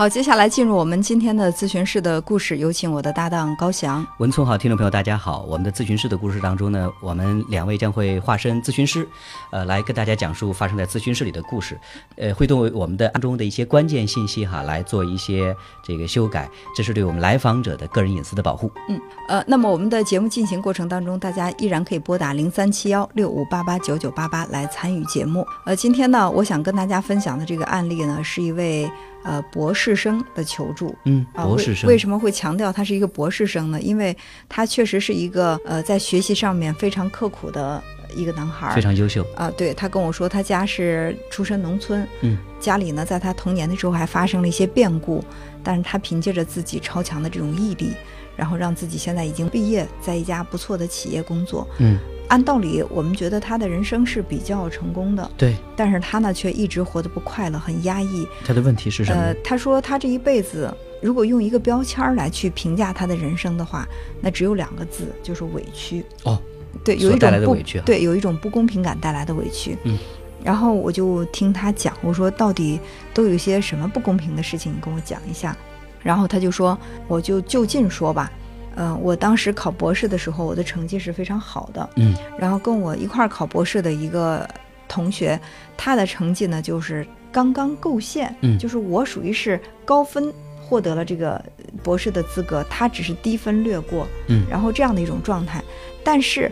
好，接下来进入我们今天的咨询室的故事，有请我的搭档高翔。文聪好，听众朋友大家好。我们的咨询室的故事当中呢，我们两位将会化身咨询师，呃，来跟大家讲述发生在咨询室里的故事，呃，会对我们的当中的一些关键信息哈来做一些这个修改，这是对我们来访者的个人隐私的保护。嗯，呃，那么我们的节目进行过程当中，大家依然可以拨打零三七幺六五八八九九八八来参与节目。呃，今天呢，我想跟大家分享的这个案例呢，是一位。呃，博士生的求助，嗯，博士生为什么会强调他是一个博士生呢？因为他确实是一个呃，在学习上面非常刻苦的一个男孩，非常优秀啊。对他跟我说，他家是出身农村，嗯，家里呢，在他童年的时候还发生了一些变故，但是他凭借着自己超强的这种毅力，然后让自己现在已经毕业，在一家不错的企业工作，嗯。按道理，我们觉得他的人生是比较成功的，对。但是他呢，却一直活得不快乐，很压抑。他的问题是什么？呃，他说他这一辈子，如果用一个标签来去评价他的人生的话，那只有两个字，就是委屈。哦，对，有一种不对，有一种不公平感带来的委屈。嗯。然后我就听他讲，我说到底都有些什么不公平的事情，你跟我讲一下。然后他就说，我就就近说吧。嗯，我当时考博士的时候，我的成绩是非常好的。嗯，然后跟我一块儿考博士的一个同学，他的成绩呢就是刚刚够线。嗯，就是我属于是高分获得了这个博士的资格，他只是低分略过。嗯，然后这样的一种状态，但是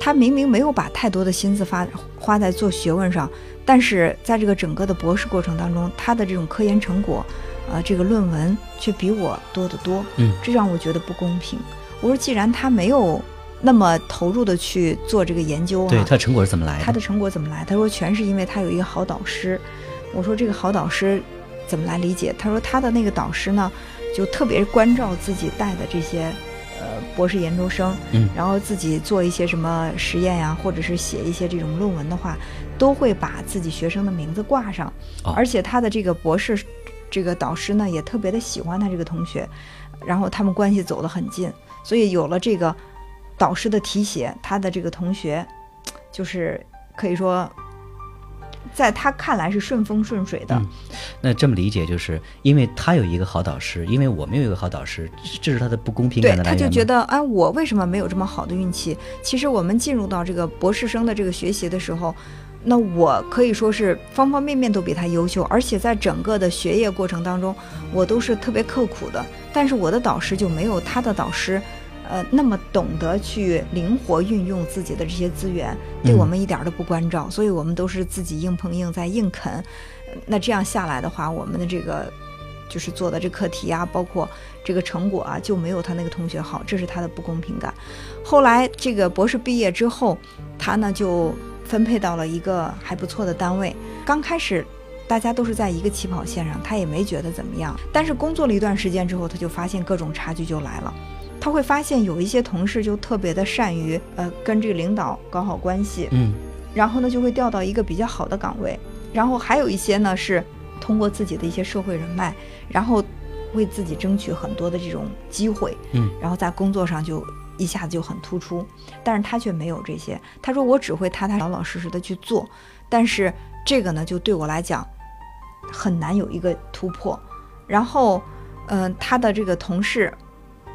他明明没有把太多的心思发花在做学问上，但是在这个整个的博士过程当中，他的这种科研成果。呃，这个论文却比我多得多，嗯，这让我觉得不公平。我说，既然他没有那么投入的去做这个研究，对他成果是怎么来的？他的成果怎么来？他说，全是因为他有一个好导师。我说，这个好导师怎么来理解？他说，他的那个导师呢，就特别关照自己带的这些呃博士研究生，嗯，然后自己做一些什么实验呀，或者是写一些这种论文的话，都会把自己学生的名字挂上，而且他的这个博士。这个导师呢也特别的喜欢他这个同学，然后他们关系走得很近，所以有了这个导师的提携，他的这个同学就是可以说在他看来是顺风顺水的。那这么理解，就是因为他有一个好导师，因为我没有一个好导师，这是他的不公平感的来源。对，他就觉得，哎，我为什么没有这么好的运气？其实我们进入到这个博士生的这个学习的时候。那我可以说是方方面面都比他优秀，而且在整个的学业过程当中，我都是特别刻苦的。但是我的导师就没有他的导师，呃，那么懂得去灵活运用自己的这些资源，对我们一点都不关照。所以我们都是自己硬碰硬在硬啃。那这样下来的话，我们的这个就是做的这课题啊，包括这个成果啊，就没有他那个同学好，这是他的不公平感。后来这个博士毕业之后，他呢就。分配到了一个还不错的单位。刚开始，大家都是在一个起跑线上，他也没觉得怎么样。但是工作了一段时间之后，他就发现各种差距就来了。他会发现有一些同事就特别的善于呃跟这个领导搞好关系，嗯，然后呢就会调到一个比较好的岗位。然后还有一些呢是通过自己的一些社会人脉，然后为自己争取很多的这种机会，嗯，然后在工作上就。一下子就很突出，但是他却没有这些。他说：“我只会踏踏老老实实的去做，但是这个呢，就对我来讲很难有一个突破。然后，嗯，他的这个同事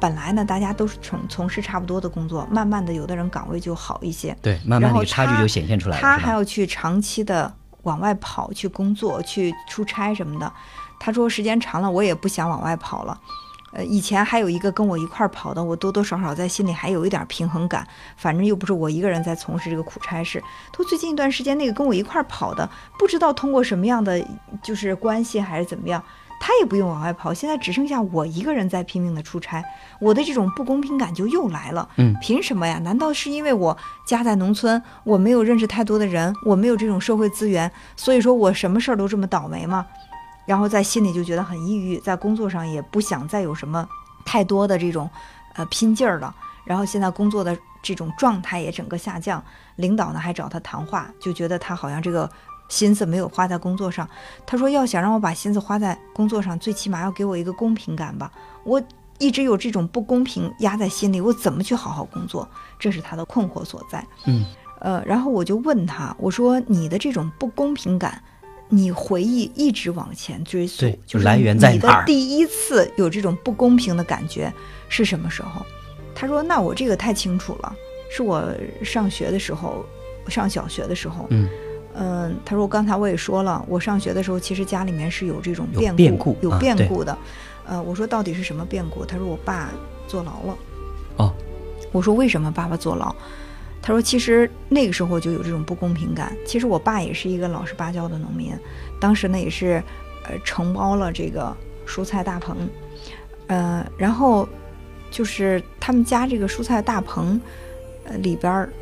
本来呢，大家都是从从事差不多的工作，慢慢的，有的人岗位就好一些，对，慢慢的差距就显现出来了。他还要去长期的往外跑去工作、去出差什么的。他说时间长了，我也不想往外跑了。”呃，以前还有一个跟我一块儿跑的，我多多少少在心里还有一点平衡感。反正又不是我一个人在从事这个苦差事。都最近一段时间，那个跟我一块儿跑的，不知道通过什么样的就是关系还是怎么样，他也不用往外跑，现在只剩下我一个人在拼命的出差。我的这种不公平感就又来了。嗯，凭什么呀？难道是因为我家在农村，我没有认识太多的人，我没有这种社会资源，所以说我什么事儿都这么倒霉吗？然后在心里就觉得很抑郁，在工作上也不想再有什么太多的这种呃拼劲儿了。然后现在工作的这种状态也整个下降，领导呢还找他谈话，就觉得他好像这个心思没有花在工作上。他说要想让我把心思花在工作上，最起码要给我一个公平感吧。我一直有这种不公平压在心里，我怎么去好好工作？这是他的困惑所在。嗯，呃，然后我就问他，我说你的这种不公平感。你回忆一直往前追溯，就是来源在你哪儿的第一次有这种不公平的感觉是什么时候？他说：“那我这个太清楚了，是我上学的时候，上小学的时候。嗯嗯，他说刚才我也说了，我上学的时候其实家里面是有这种有变变故有变故的。呃，我说到底是什么变故？他说我爸坐牢了。哦，我说为什么爸爸坐牢？他说其实那个时候就有这种不公平感。其实我爸也是一个老实巴交的农民，当时呢也是呃承包了这个蔬菜大棚，呃，然后就是他们家这个蔬菜大棚呃里边儿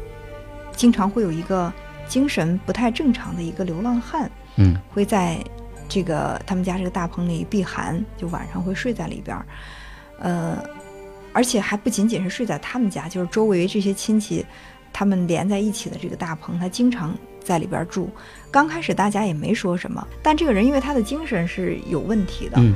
经常会有一个精神不太正常的一个流浪汉，嗯会在这个他们家这个大棚里避寒，就晚上会睡在里边儿，呃，而且还不仅仅是睡在他们家，就是周围这些亲戚，他们连在一起的这个大棚，他经常在里边住。刚开始大家也没说什么，但这个人因为他的精神是有问题的，嗯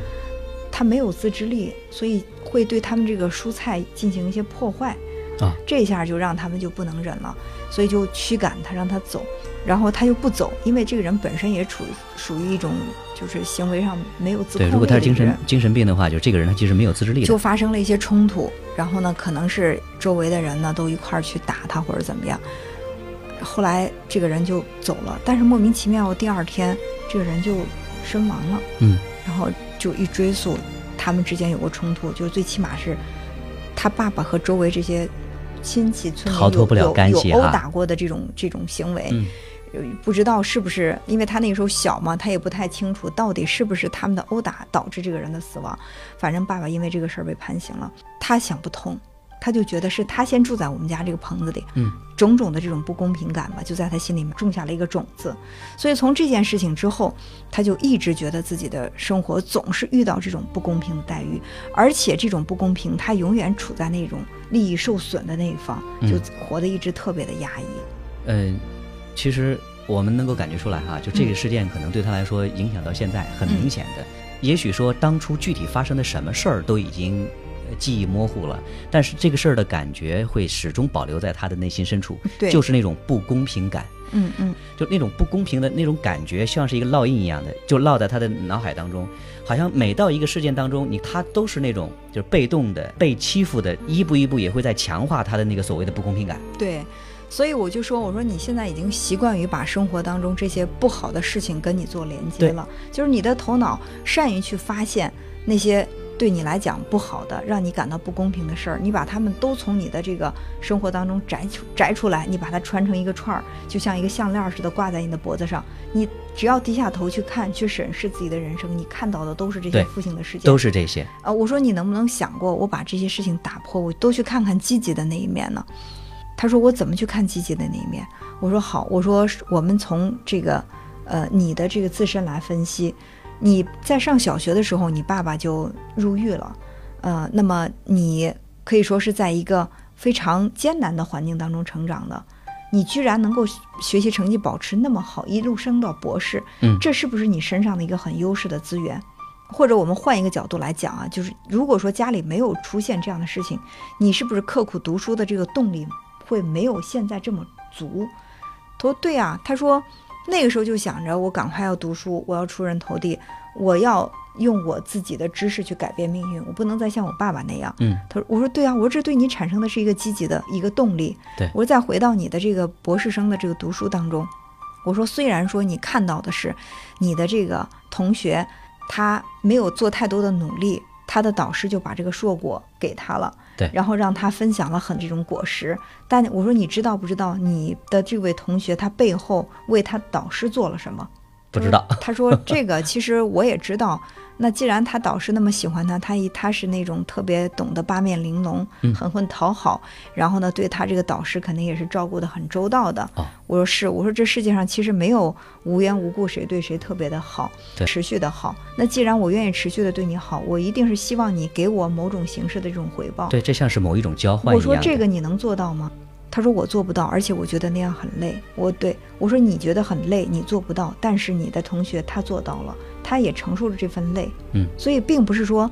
他没有自制力，所以会对他们这个蔬菜进行一些破坏。啊，这一下就让他们就不能忍了，所以就驱赶他，让他走。然后他又不走，因为这个人本身也处于属于一种就是行为上没有自控对，如果他是精神精神病的话，就这个人他其实没有自制力就。发生了一些冲突。然后呢，可能是周围的人呢都一块儿去打他或者怎么样。后来这个人就走了，但是莫名其妙第二天这个人就身亡了。嗯，然后就一追溯，他们之间有过冲突，就是最起码是他爸爸和周围这些亲戚村民逃脱不了有有干系哈有殴打过的这种这种行为。不知道是不是因为他那个时候小嘛，他也不太清楚到底是不是他们的殴打导致这个人的死亡。反正爸爸因为这个事儿被判刑了，他想不通，他就觉得是他先住在我们家这个棚子里，嗯，种种的这种不公平感吧，就在他心里面种下了一个种子。所以从这件事情之后，他就一直觉得自己的生活总是遇到这种不公平的待遇，而且这种不公平，他永远处在那种利益受损的那一方，嗯就活得一直特别的压抑。嗯，其实我们能够感觉出来哈，就这个事件可能对他来说影响到现在很明显的。也许说当初具体发生的什么事儿都已经呃记忆模糊了，但是这个事儿的感觉会始终保留在他的内心深处，对就是那种不公平感。嗯嗯，就那种不公平的那种感觉，像是一个烙印一样的，就烙在他的脑海当中。好像每到一个事件当中，你他都是那种就是被动的、被欺负的，一步一步也会在强化他的那个所谓的不公平感。对。所以我就说，我说你现在已经习惯于把生活当中这些不好的事情跟你做连接了，就是你的头脑善于去发现那些对你来讲不好的、让你感到不公平的事儿，你把它们都从你的这个生活当中摘出摘出来，你把它穿成一个串儿，就像一个项链儿似的挂在你的脖子上。你只要低下头去看、去审视自己的人生，你看到的都是这些负性的事件，都是这些。啊，我说你能不能想过，我把这些事情打破，我都去看看积极的那一面呢？他说我怎么去看积极的那一面？我说好，我说我们从这个呃你的这个自身来分析，你在上小学的时候，你爸爸就入狱了，呃，那么你可以说是在一个非常艰难的环境当中成长的，你居然能够学习成绩保持那么好，一路升到博士，嗯这是不是你身上的一个很优势的资源？或者我们换一个角度来讲啊，就是如果说家里没有出现这样的事情，你是不是刻苦读书的这个动力会没有现在这么足？他说对啊，他说那个时候就想着我赶快要读书，我要出人头地，我要用我自己的知识去改变命运，我不能再像我爸爸那样。嗯，他说我说对啊，我说这对你产生的是一个积极的一个动力。对我说再回到你的这个博士生的这个读书当中，我说虽然说你看到的是你的这个同学他没有做太多的努力，他的导师就把这个硕果给他了，对然后让他分享了很这种果实。但我说你知道不知道你的这位同学他背后为他导师做了什么？不知道。他说 这个其实我也知道。那既然他导师那么喜欢他，他一他是那种特别懂得八面玲珑，嗯很会讨好，然后呢，对他这个导师肯定也是照顾得很周到的。哦我说是，我说这世界上其实没有无缘无故谁对谁特别的好，持续的好。那既然我愿意持续的对你好，我一定是希望你给我某种形式的这种回报。对，这像是某一种交换一样我说。这个你能做到吗？他说我做不到，而且我觉得那样很累。我对我说你觉得很累，你做不到，但是你的同学他做到了，他也承受了这份累。嗯，所以并不是说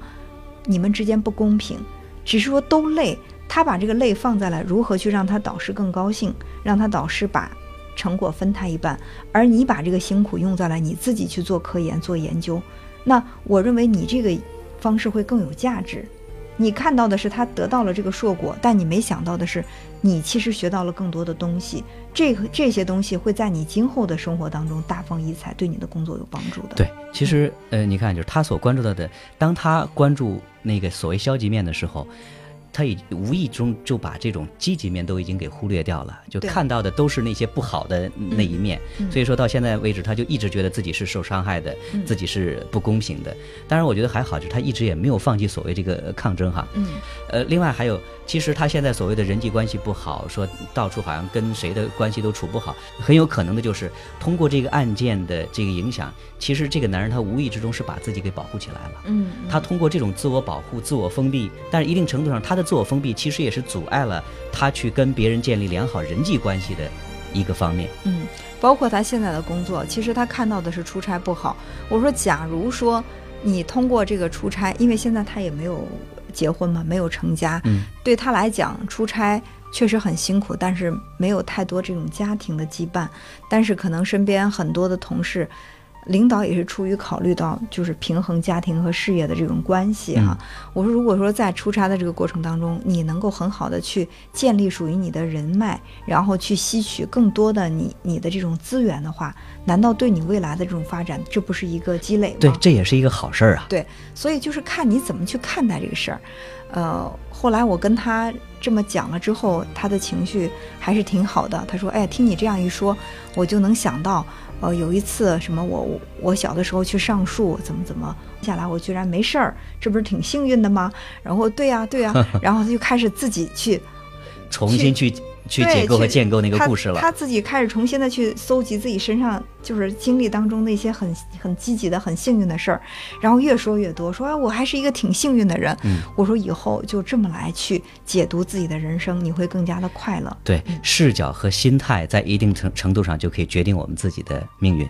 你们之间不公平，只是说都累。他把这个累放在了如何去让他导师更高兴，让他导师把成果分他一半，而你把这个辛苦用在了你自己去做科研、做研究，那我认为你这个方式会更有价值。你看到的是他得到了这个硕果，但你没想到的是，你其实学到了更多的东西。这个这些东西会在你今后的生活当中大放异彩，对你的工作有帮助的。对，其实呃，你看，就是他所关注到的，当他关注那个所谓消极面的时候。他已无意中就把这种积极面都已经给忽略掉了，就看到的都是那些不好的那一面。所以说到现在为止，他就一直觉得自己是受伤害的，自己是不公平的。当然，我觉得还好，就是他一直也没有放弃所谓这个抗争哈。嗯。呃，另外还有，其实他现在所谓的人际关系不好，说到处好像跟谁的关系都处不好，很有可能的就是通过这个案件的这个影响，其实这个男人他无意之中是把自己给保护起来了。嗯。他通过这种自我保护、自我封闭，但是一定程度上他的。自我封闭其实也是阻碍了他去跟别人建立良好人际关系的一个方面。嗯，包括他现在的工作，其实他看到的是出差不好。我说，假如说你通过这个出差，因为现在他也没有结婚嘛，没有成家，嗯，对他来讲出差确实很辛苦，但是没有太多这种家庭的羁绊，但是可能身边很多的同事。领导也是出于考虑到就是平衡家庭和事业的这种关系哈。我说，如果说在出差的这个过程当中，你能够很好的去建立属于你的人脉，然后去吸取更多的你你的这种资源的话，难道对你未来的这种发展，这不是一个积累吗？对，这也是一个好事儿啊。对，所以就是看你怎么去看待这个事儿。呃，后来我跟他这么讲了之后，他的情绪还是挺好的。他说：“哎，听你这样一说，我就能想到。”呃，有一次什么，我我小的时候去上树，怎么怎么下来，我居然没事儿，这不是挺幸运的吗？然后对呀对呀，然后他就开始自己去重新去。去解构和建构那个故事了。他自己开始重新的去搜集自己身上就是经历当中那些很很积极的、很幸运的事儿，然后越说越多，说哎，我还是一个挺幸运的人。嗯，我说以后就这么来去解读自己的人生，你会更加的快乐。对，视角和心态在一定程程度上就可以决定我们自己的命运。